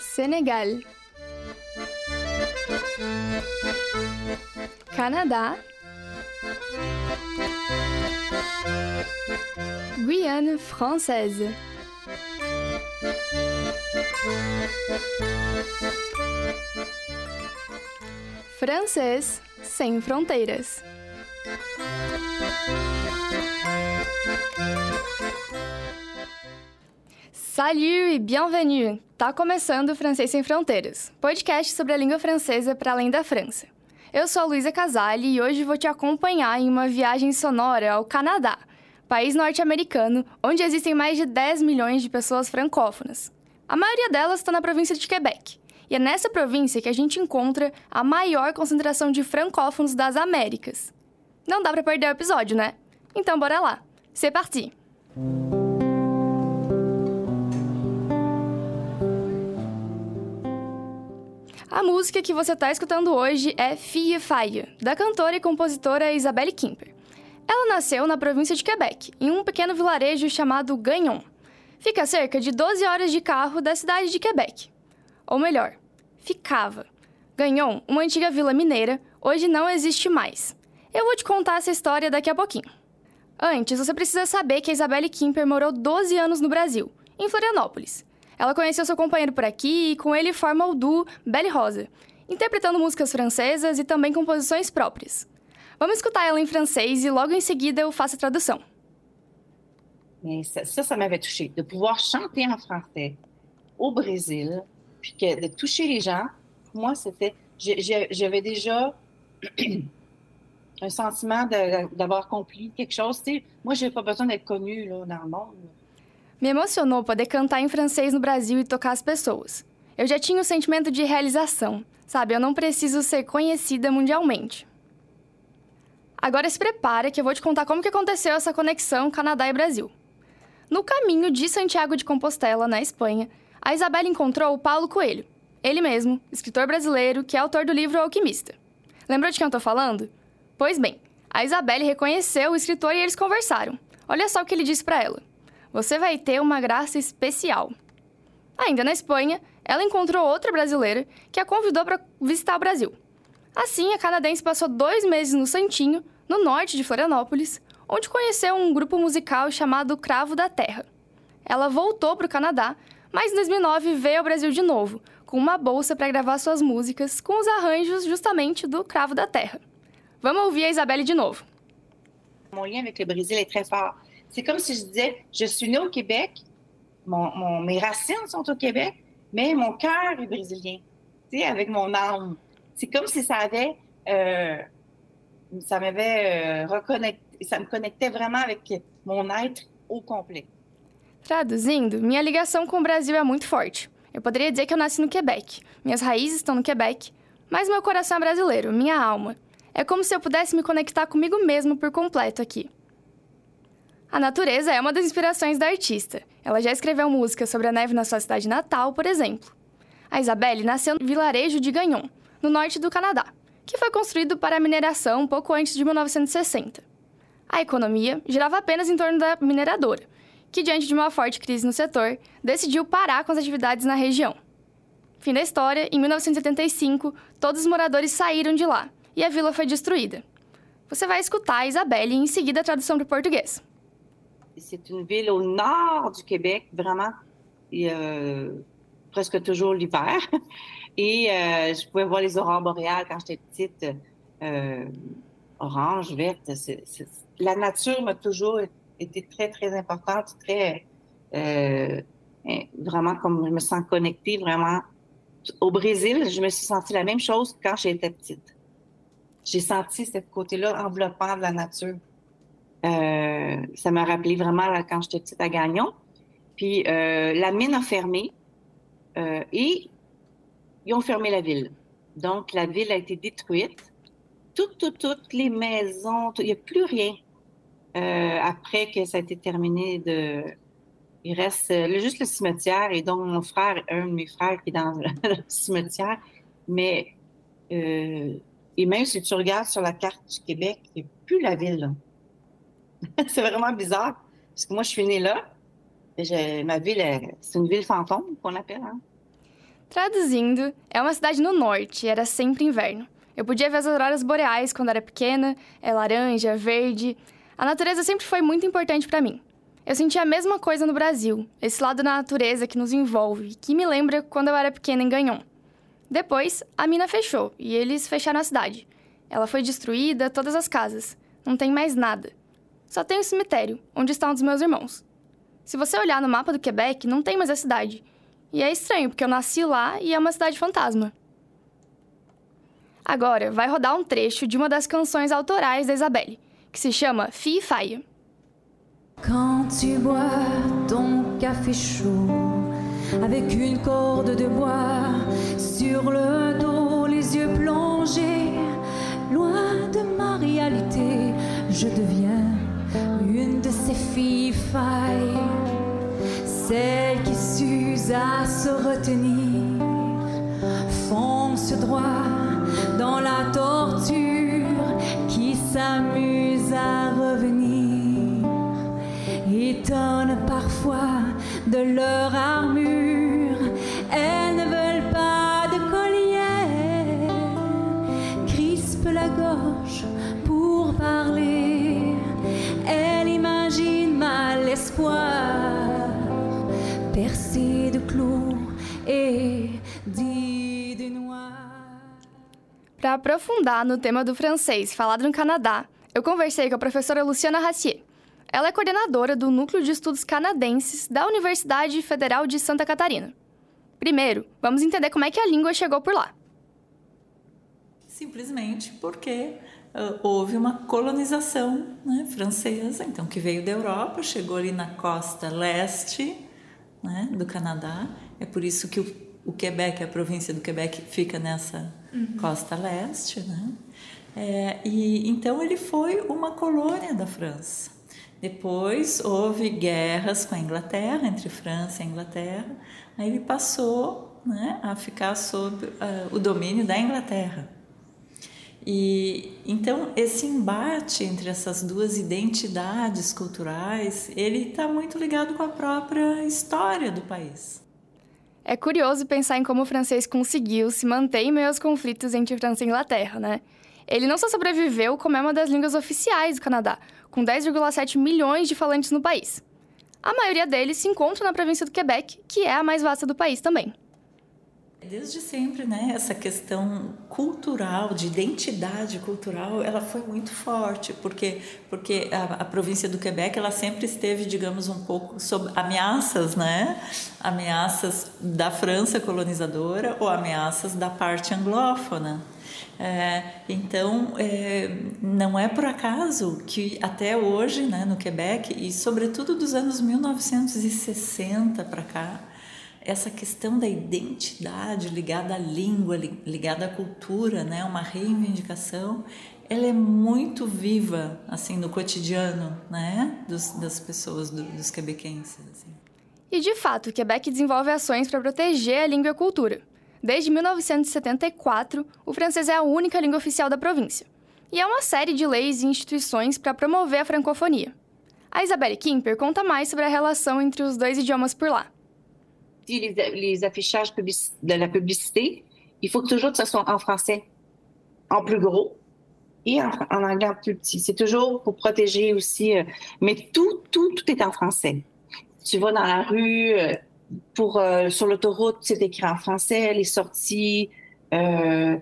Sénégal. Canada. Guyane française. Francês sem fronteiras. Salut e bienvenue! Tá começando o Francês Sem Fronteiras, podcast sobre a língua francesa para além da França. Eu sou a Luísa Casali e hoje vou te acompanhar em uma viagem sonora ao Canadá, país norte-americano onde existem mais de 10 milhões de pessoas francófonas. A maioria delas está na província de Quebec, e é nessa província que a gente encontra a maior concentração de francófonos das Américas. Não dá para perder o episódio, né? Então bora lá. C'est parti! A música que você está escutando hoje é Fille Faille, da cantora e compositora Isabelle Kimper. Ela nasceu na província de Quebec, em um pequeno vilarejo chamado Gagnon. Fica a cerca de 12 horas de carro da cidade de Quebec. Ou melhor, ficava. Gagnon, uma antiga vila mineira, hoje não existe mais. Eu vou te contar essa história daqui a pouquinho. Antes, você precisa saber que a Isabelle Kimper morou 12 anos no Brasil, em Florianópolis. Ela conheceu seu companheiro por aqui e com ele forma o duo Belle Rosa, interpretando músicas francesas e também composições próprias. Vamos escutar ela em francês e logo em seguida eu faço a tradução. Mais ça, ça, m'avait touché de pouvoir chanter français au Brésil, puis que de toucher les gens. Pour moi, c'était, j'avais déjà un sentiment d'avoir accompli quelque chose. Tu sais, moi, j'ai pas besoin d'être connue là, dans le monde. Me emocionou poder cantar em francês no Brasil e tocar as pessoas. Eu já tinha o sentimento de realização, sabe? Eu não preciso ser conhecida mundialmente. Agora se prepara que eu vou te contar como que aconteceu essa conexão Canadá e Brasil. No caminho de Santiago de Compostela, na Espanha, a Isabela encontrou o Paulo Coelho, ele mesmo, escritor brasileiro que é autor do livro Alquimista. Lembrou de quem eu tô falando? Pois bem, a Isabelle reconheceu o escritor e eles conversaram. Olha só o que ele disse para ela você vai ter uma graça especial. Ainda na Espanha, ela encontrou outra brasileira que a convidou para visitar o Brasil. Assim, a canadense passou dois meses no Santinho, no norte de Florianópolis, onde conheceu um grupo musical chamado Cravo da Terra. Ela voltou para o Canadá, mas em 2009 veio ao Brasil de novo, com uma bolsa para gravar suas músicas com os arranjos justamente do Cravo da Terra. Vamos ouvir a Isabelle de novo. Lien avec le Brésil est très fort. C'est comme si je disais, je suis née au Québec, mon, mon, mes racines sont au Québec, mais mon cœur est brésilien, tu sais, avec mon âme. C'est comme si ça avait, euh, ça m'avait euh, reconnecté, ça me connectait vraiment avec mon être au complet. Traduzindo, minha ligação com o Brasil é muito forte. Eu poderia dizer que eu nasci no Quebec, minhas raízes estão no Quebec, mas meu coração é brasileiro, minha alma. É como se eu pudesse me conectar comigo mesmo por completo aqui. A natureza é uma das inspirações da artista. Ela já escreveu músicas sobre a neve na sua cidade natal, por exemplo. A Isabelle nasceu no vilarejo de Gagnon, no norte do Canadá, que foi construído para a mineração pouco antes de 1960. A economia girava apenas em torno da mineradora, que, diante de uma forte crise no setor, decidiu parar com as atividades na região. Fim da história, em 1975, todos os moradores saíram de lá e a vila foi destruída. Você vai escutar a Isabelle em seguida a tradução para o português. C'est une ville au nord du Québec, vraiment. Y a presque toujours l'hiver. Et euh, je pouvais voir les aurores boréales quand j'étais petite, euh, orange, verte. La nature m'a toujours été très, très importante, très. Euh, vraiment, comme je me sens connectée, vraiment. Au Brésil, je me suis sentie la même chose quand j'étais petite. J'ai senti ce côté-là enveloppant de la nature. Euh, ça m'a rappelé vraiment quand j'étais petite à Gagnon. Puis euh, la mine a fermé euh, et ils ont fermé la ville. Donc la ville a été détruite. Toutes, toutes, toutes les maisons, il n'y a plus rien après que ça a été terminé de. Il reste juste le cimetière et donc mon frère, un de mes frères qui est dans le cimetière. Mais et même si tu regardes sur la carte du Québec, il n'y a plus la ville. c'est vraiment bizarre. Parce que moi, je suis née là. Je, ma ville, c'est une ville fantôme qu'on appelle. Hein? Traduzindo, é uma cidade no norte e era sempre inverno. Eu podia ver as auroras boreais quando era pequena, é laranja, verde. A natureza sempre foi muito importante para mim. Eu senti a mesma coisa no Brasil, esse lado da natureza que nos envolve, que me lembra quando eu era pequena em Ganhon. Depois, a mina fechou e eles fecharam a cidade. Ela foi destruída, todas as casas. Não tem mais nada. Só tem o cemitério, onde estão os meus irmãos. Se você olhar no mapa do Quebec, não tem mais a cidade. E é estranho, porque eu nasci lá e é uma cidade fantasma. Agora, vai rodar um trecho de uma das canções autorais da Isabelle, que se chama Fille Faille. Quand tu bois ton café chaud avec une corde de bois sur le dos, les yeux plongés, loin de ma réalité, je deviens une de ces filles failles, celles qui s'usent à se retenir, fonce droit dans la torture, qui s'amuse à revenir, étonne parfois de leur armure, Para aprofundar no tema do francês falado no Canadá, eu conversei com a professora Luciana Rassier. Ela é coordenadora do Núcleo de Estudos Canadenses da Universidade Federal de Santa Catarina. Primeiro, vamos entender como é que a língua chegou por lá. Simplesmente porque uh, houve uma colonização né, francesa, então que veio da Europa, chegou ali na costa leste né, do Canadá. É por isso que o, o, Quebec, a província do Quebec, fica nessa uhum. costa leste, né? É, e então ele foi uma colônia da França. Depois houve guerras com a Inglaterra, entre França e Inglaterra. Aí ele passou né, a ficar sob uh, o domínio da Inglaterra. E então esse embate entre essas duas identidades culturais, ele está muito ligado com a própria história do país. É curioso pensar em como o francês conseguiu se manter em meio aos conflitos entre França e Inglaterra, né? Ele não só sobreviveu, como é uma das línguas oficiais do Canadá, com 10,7 milhões de falantes no país. A maioria deles se encontra na província do Quebec, que é a mais vasta do país também. Desde sempre, né, essa questão cultural, de identidade cultural, ela foi muito forte, porque porque a, a, província do Quebec, ela sempre esteve, digamos, um pouco sob ameaças, né? Ameaças da França colonizadora ou ameaças da parte anglófona. É, então, é, não é por acaso que até hoje, né, no Quebec, e sobretudo dos anos 1960 para cá, essa questão da identidade ligada à língua, ligada à cultura, né, uma reivindicação, ela é muito viva assim no cotidiano, né, dos, das pessoas, do, dos quebequenses. Assim. E de fato, o Quebec desenvolve ações para proteger a língua e a cultura. Desde 1974, o francês é a única língua oficial da província. E há uma série de leis e instituições para promover a francofonia. A Isabelle Kimper conta mais sobre a relação entre os dois idiomas por lá. Les, affichages de la publicité, il faut toujours que ce soit en français, en plus gros, et en, anglais en plus petit. C'est toujours pour protéger aussi, euh, mais tout, tout, tout est en français. Tu vas dans la rue, euh, pour euh, sur l'autoroute, c'est écrit en français. Les sorties, les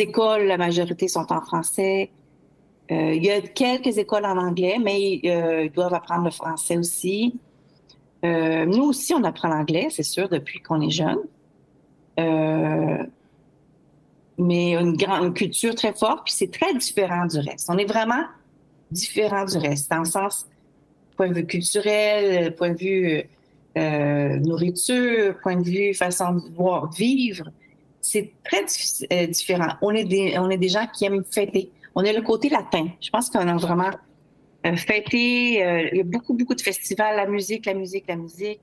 écoles, la majorité sont en français. Il y a quelques écoles en anglais, mais ils doivent apprendre le français aussi. Euh, nous aussi, on apprend l'anglais, c'est sûr, depuis qu'on est jeune. mais une grande culture très forte, puis c'est très différent du reste. On est vraiment différent du reste, dans le sens point de vue culturel, point de vue euh, nourriture, point de vue, façon de voir, vivre, c'est très euh, différent. On est, des, on est des gens qui aiment fêter. On est le côté latin. Je pense qu'on a vraiment euh, fêté. Euh, il y a beaucoup, beaucoup de festivals, la musique, la musique, la musique.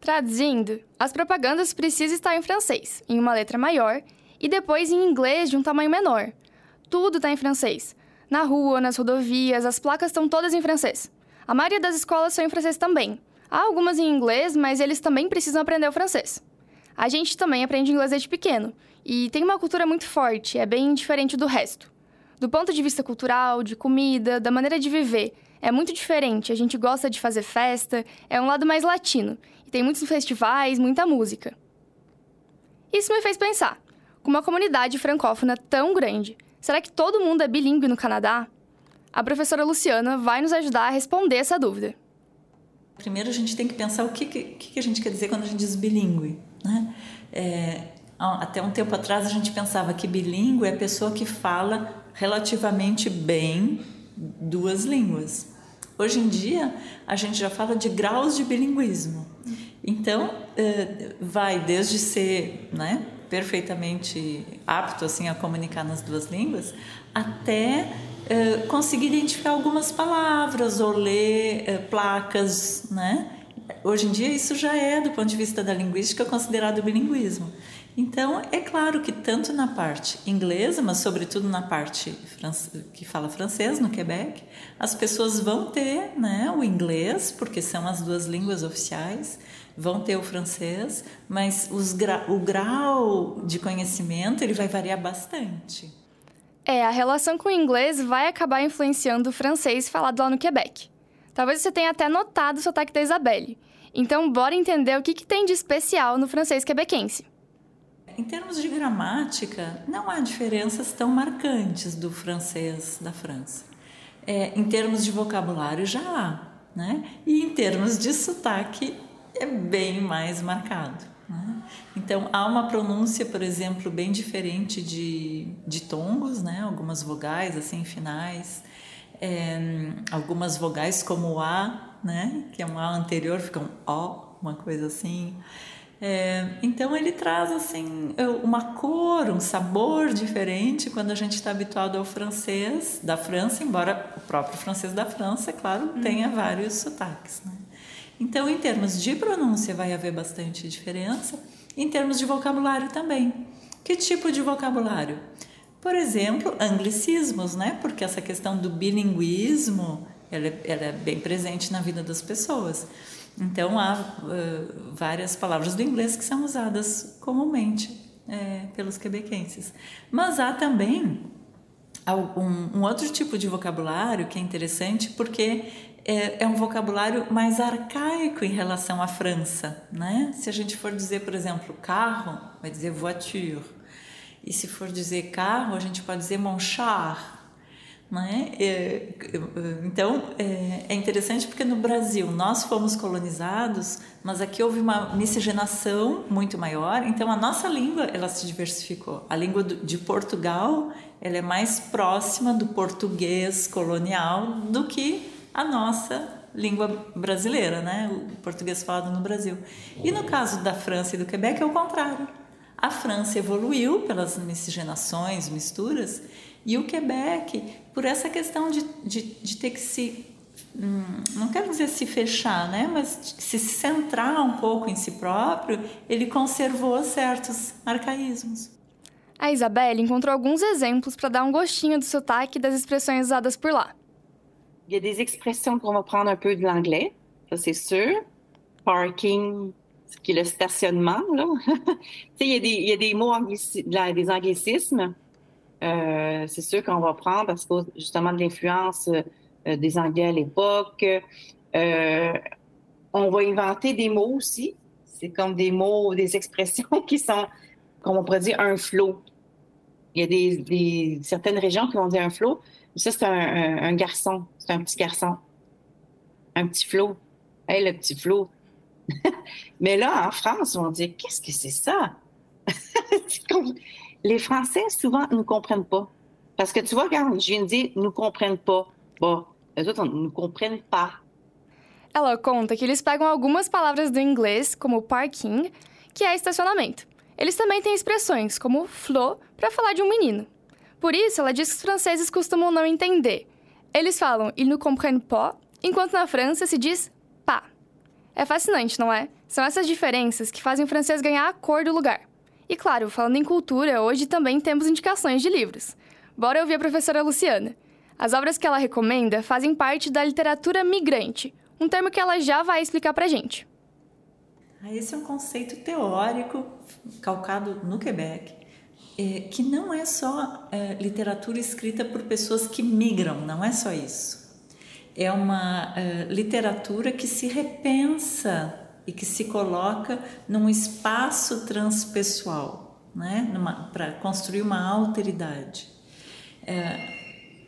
Traduzindo, as propagandas precisam estar em francês, em uma letra maior, e depois em inglês de um tamanho menor. Tudo está em francês. Na rua, nas rodovias, as placas estão todas em francês. A maioria das escolas são em francês também. Há algumas em inglês, mas eles também precisam aprender o francês. A gente também aprende inglês desde pequeno, e tem uma cultura muito forte, é bem diferente do resto. Do ponto de vista cultural, de comida, da maneira de viver, é muito diferente. A gente gosta de fazer festa, é um lado mais latino, e tem muitos festivais, muita música. Isso me fez pensar: com uma comunidade francófona tão grande, será que todo mundo é bilíngue no Canadá? A professora Luciana vai nos ajudar a responder essa dúvida. Primeiro a gente tem que pensar o que, que, que a gente quer dizer quando a gente diz bilíngue. Né? É, até um tempo atrás a gente pensava que bilíngue é a pessoa que fala relativamente bem duas línguas. Hoje em dia a gente já fala de graus de bilinguismo. Então é, vai desde ser né, perfeitamente apto assim a comunicar nas duas línguas até é, conseguir identificar algumas palavras ou ler é, placas, né? Hoje em dia isso já é, do ponto de vista da linguística, considerado bilinguismo. Então, é claro que tanto na parte inglesa, mas sobretudo na parte que fala francês, no Quebec, as pessoas vão ter né, o inglês, porque são as duas línguas oficiais, vão ter o francês, mas gra o grau de conhecimento ele vai variar bastante. É, a relação com o inglês vai acabar influenciando o francês falado lá no Quebec. Talvez você tenha até notado o sotaque da Isabelle. Então, bora entender o que, que tem de especial no francês quebequense. Em termos de gramática, não há diferenças tão marcantes do francês da França. É, em termos de vocabulário, já há. Né? E em termos de sotaque, é bem mais marcado. Né? Então, há uma pronúncia, por exemplo, bem diferente de, de tongos, né? algumas vogais assim finais, é, algumas vogais como o A, né? que é um A anterior, ficam um O, uma coisa assim. É, então ele traz assim uma cor, um sabor diferente quando a gente está habituado ao francês da França, embora o próprio francês da França, é claro, uhum. tenha vários sotaques. Né? Então, em termos de pronúncia, vai haver bastante diferença. Em termos de vocabulário também. Que tipo de vocabulário? Por exemplo, anglicismos, né? Porque essa questão do bilinguismo ela é, ela é bem presente na vida das pessoas. Então, há uh, várias palavras do inglês que são usadas comumente é, pelos quebequenses. Mas há também um, um, outro tipo de vocabulário que é interessante porque é, é, um vocabulário mais arcaico em relação à França. Né? Se a gente for dizer, por exemplo, carro, vai dizer voiture. E se for dizer carro, a gente pode dizer mon char, né? É, então é, é interessante porque no Brasil nós fomos colonizados, mas aqui houve uma miscigenação muito maior. Então a nossa língua ela se diversificou. A língua de Portugal ela é mais próxima do português colonial do que a nossa língua brasileira, né? O português falado no Brasil. E no caso da França e do Quebec é o contrário. A França evoluiu pelas miscigenações, misturas, e o Quebec, por essa questão de, de, de ter que se hum, não quero dizer se fechar, né? mas se centrar um pouco em si próprio, ele conservou certos arcaísmos. A Isabelle encontrou alguns exemplos para dar um gostinho do sotaque das expressões usadas por lá. Il y a des expressions qu'on va prendre un peu de l'anglais, ça c'est sûr. Parking, qui est le stationnement, là. il, y a des, il y a des mots, des anglicismes. Euh, c'est sûr qu'on va prendre parce que justement de l'influence euh, des Anglais à l'époque. Euh, on va inventer des mots aussi. C'est comme des mots, des expressions qui sont, comme on pourrait dire, un flot. Il y a des, certaines régions qui vont dire un flot. Ça, c'est un, garçon. C'est un petit garçon. Un petit flot. Hey, le petit flot. Mais là, en France, on dire Qu'est-ce que c'est ça? les Français, souvent, ne comprennent pas. Parce que tu vois, quand je viens de dire ne comprennent pas, bom, les autres não comprennent pas. Ela conta que eles pegam algumas palavras do inglês, como parking, que é estacionamento. Eles também têm expressões, como flot, para falar de um menino. Por isso, ela diz que os franceses costumam não entender. Eles falam ils ne comprennent pas, enquanto na França se diz pas. É fascinante, não é? São essas diferenças que fazem o francês ganhar a cor do lugar. E claro, falando em cultura, hoje também temos indicações de livros. Bora ouvir a professora Luciana. As obras que ela recomenda fazem parte da literatura migrante, um termo que ela já vai explicar pra gente. Ah, esse é um conceito teórico calcado no Quebec, é, que não é só é, literatura escrita por pessoas que migram, não é só isso. É uma é, literatura que se repensa e que se coloca num espaço transpessoal, né? para construir uma alteridade. É,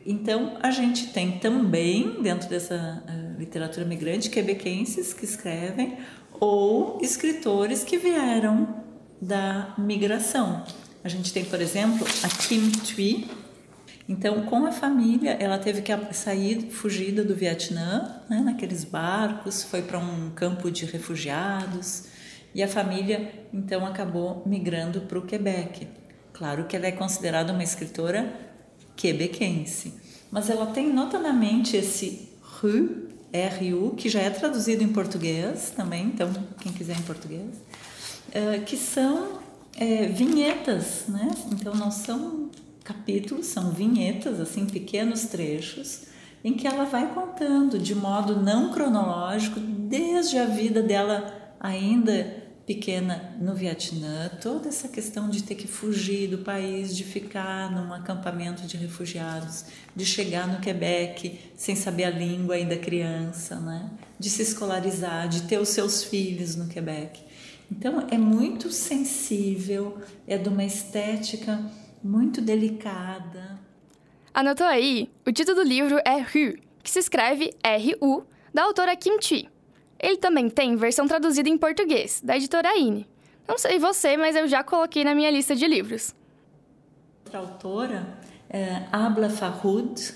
então, a gente tem também, dentro dessa uh, literatura migrante, quebequenses que escrevem ou escritores que vieram da migração. A gente tem, por exemplo, a Kim Thuy. Então, com a família, ela teve que sair fugida do Vietnã, né, naqueles barcos, foi para um campo de refugiados e a família então acabou migrando para o Quebec. Claro que ela é considerada uma escritora quebequense, mas ela tem notadamente esse RU, R-U, que já é traduzido em português também, então quem quiser em português, uh, que são é, vinhetas, né? Então não são capítulos, são vinhetas, assim, pequenos trechos, em que ela vai contando de modo não cronológico, desde a vida dela ainda pequena no Vietnã, toda essa questão de ter que fugir do país, de ficar num acampamento de refugiados, de chegar no Quebec sem saber a língua ainda criança, né? de se escolarizar, de ter os seus filhos no Quebec. Então é muito sensível, é de uma estética muito delicada. Anotou aí? O título do livro é Ru, que se escreve R-U, da autora Kim Chi. Ele também tem versão traduzida em português, da editora INE. Não sei você, mas eu já coloquei na minha lista de livros. Outra autora, é, Abla Fahoud,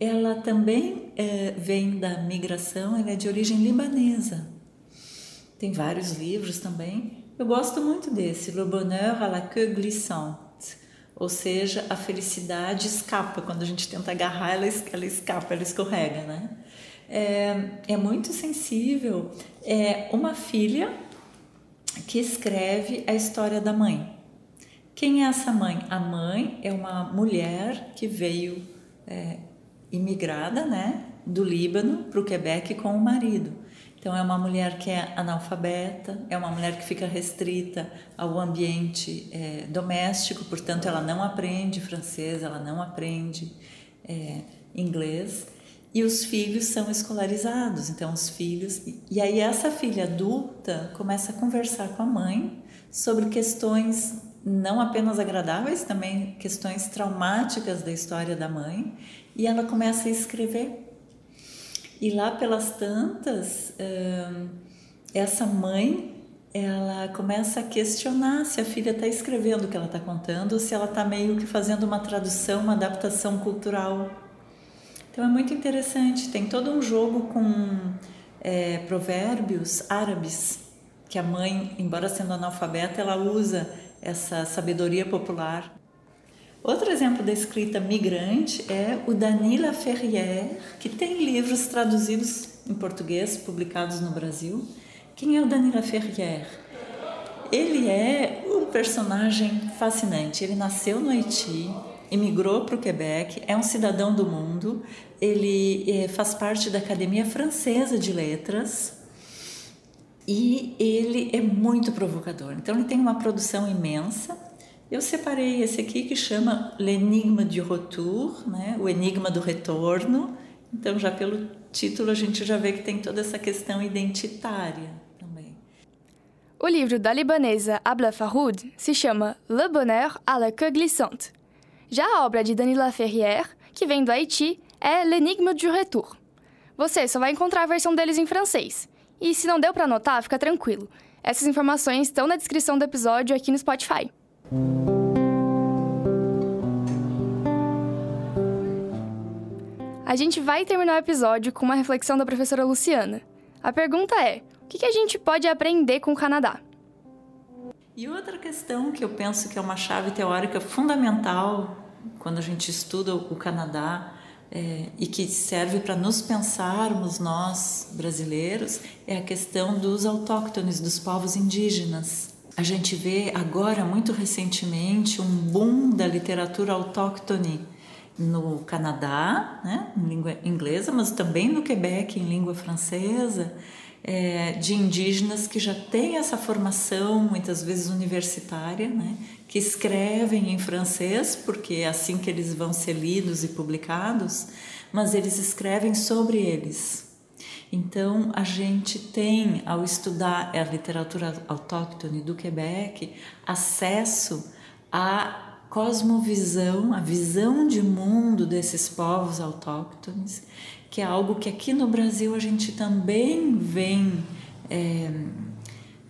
ela também é, vem da migração, ela é de origem libanesa. Tem vários livros também. Eu gosto muito desse, Le Bonheur à la queue glissante, ou seja, a felicidade escapa quando a gente tenta agarrar, ela, ela escapa, ela escorrega, né? é, é muito sensível. É uma filha que escreve a história da mãe. Quem é essa mãe? A mãe é uma mulher que veio é, imigrada, né, do Líbano para o Quebec com o marido. Então é uma mulher que é analfabeta, é uma mulher que fica restrita ao ambiente é, doméstico, portanto ela não aprende francês, ela não aprende é, inglês e os filhos são escolarizados. Então, os filhos. E aí, essa filha adulta começa a conversar com a mãe sobre questões não apenas agradáveis, também questões traumáticas da história da mãe, e ela começa a escrever. E lá pelas tantas, essa mãe ela começa a questionar se a filha está escrevendo o que ela está contando se ela está meio que fazendo uma tradução, uma adaptação cultural então é muito interessante, tem todo um jogo com é, provérbios árabes, que a mãe, embora sendo analfabeta, ela usa essa sabedoria popular. Outro exemplo da escrita migrante é o Danila Ferrier, que tem livros traduzidos em português, publicados no Brasil. Quem é o Danila Ferrier? Ele é um personagem fascinante. Ele nasceu no Haiti, imigrou para o Quebec, é um cidadão do mundo, ele é, faz parte da Academia Francesa de Letras e ele é muito provocador. Então ele tem uma produção imensa. Eu separei esse aqui que chama L'Enigme du Retour, né? o Enigma do Retorno. Então já pelo título a gente já vê que tem toda essa questão identitária também. O livro da libanesa Abla Faroud se chama Le Bonheur à la queue glissante já a obra de Danila Ferrier, que vem do Haiti, é L'Enigme du Retour. Você só vai encontrar a versão deles em francês. E se não deu para anotar, fica tranquilo. Essas informações estão na descrição do episódio aqui no Spotify. A gente vai terminar o episódio com uma reflexão da professora Luciana. A pergunta é: o que a gente pode aprender com o Canadá? E outra questão que eu penso que é uma chave teórica fundamental quando a gente estuda o Canadá é, e que serve para nos pensarmos, nós brasileiros, é a questão dos autóctones, dos povos indígenas. A gente vê agora, muito recentemente, um boom da literatura autóctone no Canadá, né, em língua inglesa, mas também no Quebec em língua francesa, é, de indígenas que já têm essa formação, muitas vezes universitária, né, que escrevem em francês, porque é assim que eles vão ser lidos e publicados, mas eles escrevem sobre eles. Então, a gente tem, ao estudar a literatura autóctone do Quebec, acesso à cosmovisão, a visão de mundo desses povos autóctones, que é algo que aqui no Brasil a gente também vem é,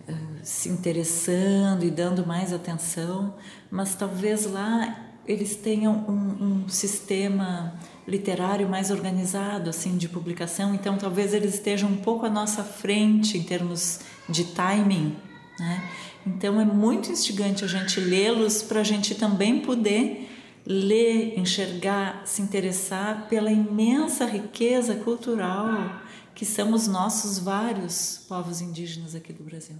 é, se interessando e dando mais atenção, mas talvez lá eles tenham um, um sistema literário mais organizado assim de publicação, então talvez eles estejam um pouco à nossa frente em termos de timing, né? Então é muito instigante a gente lê-los para a gente também poder ler, enxergar, se interessar pela imensa riqueza cultural que são os nossos vários povos indígenas aqui do Brasil.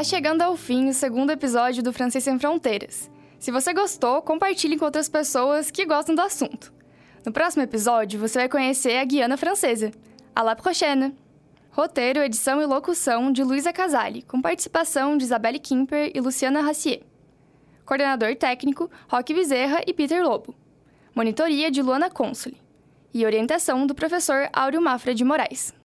Tá chegando ao fim o segundo episódio do Francês Sem Fronteiras. Se você gostou, compartilhe com outras pessoas que gostam do assunto. No próximo episódio, você vai conhecer a Guiana Francesa. À la prochaine! Roteiro, edição e locução de Luísa Casali, com participação de Isabelle Kimper e Luciana Racier. Coordenador técnico, Roque Bezerra e Peter Lobo. Monitoria de Luana Consoli. E orientação do professor Áureo Mafra de Moraes.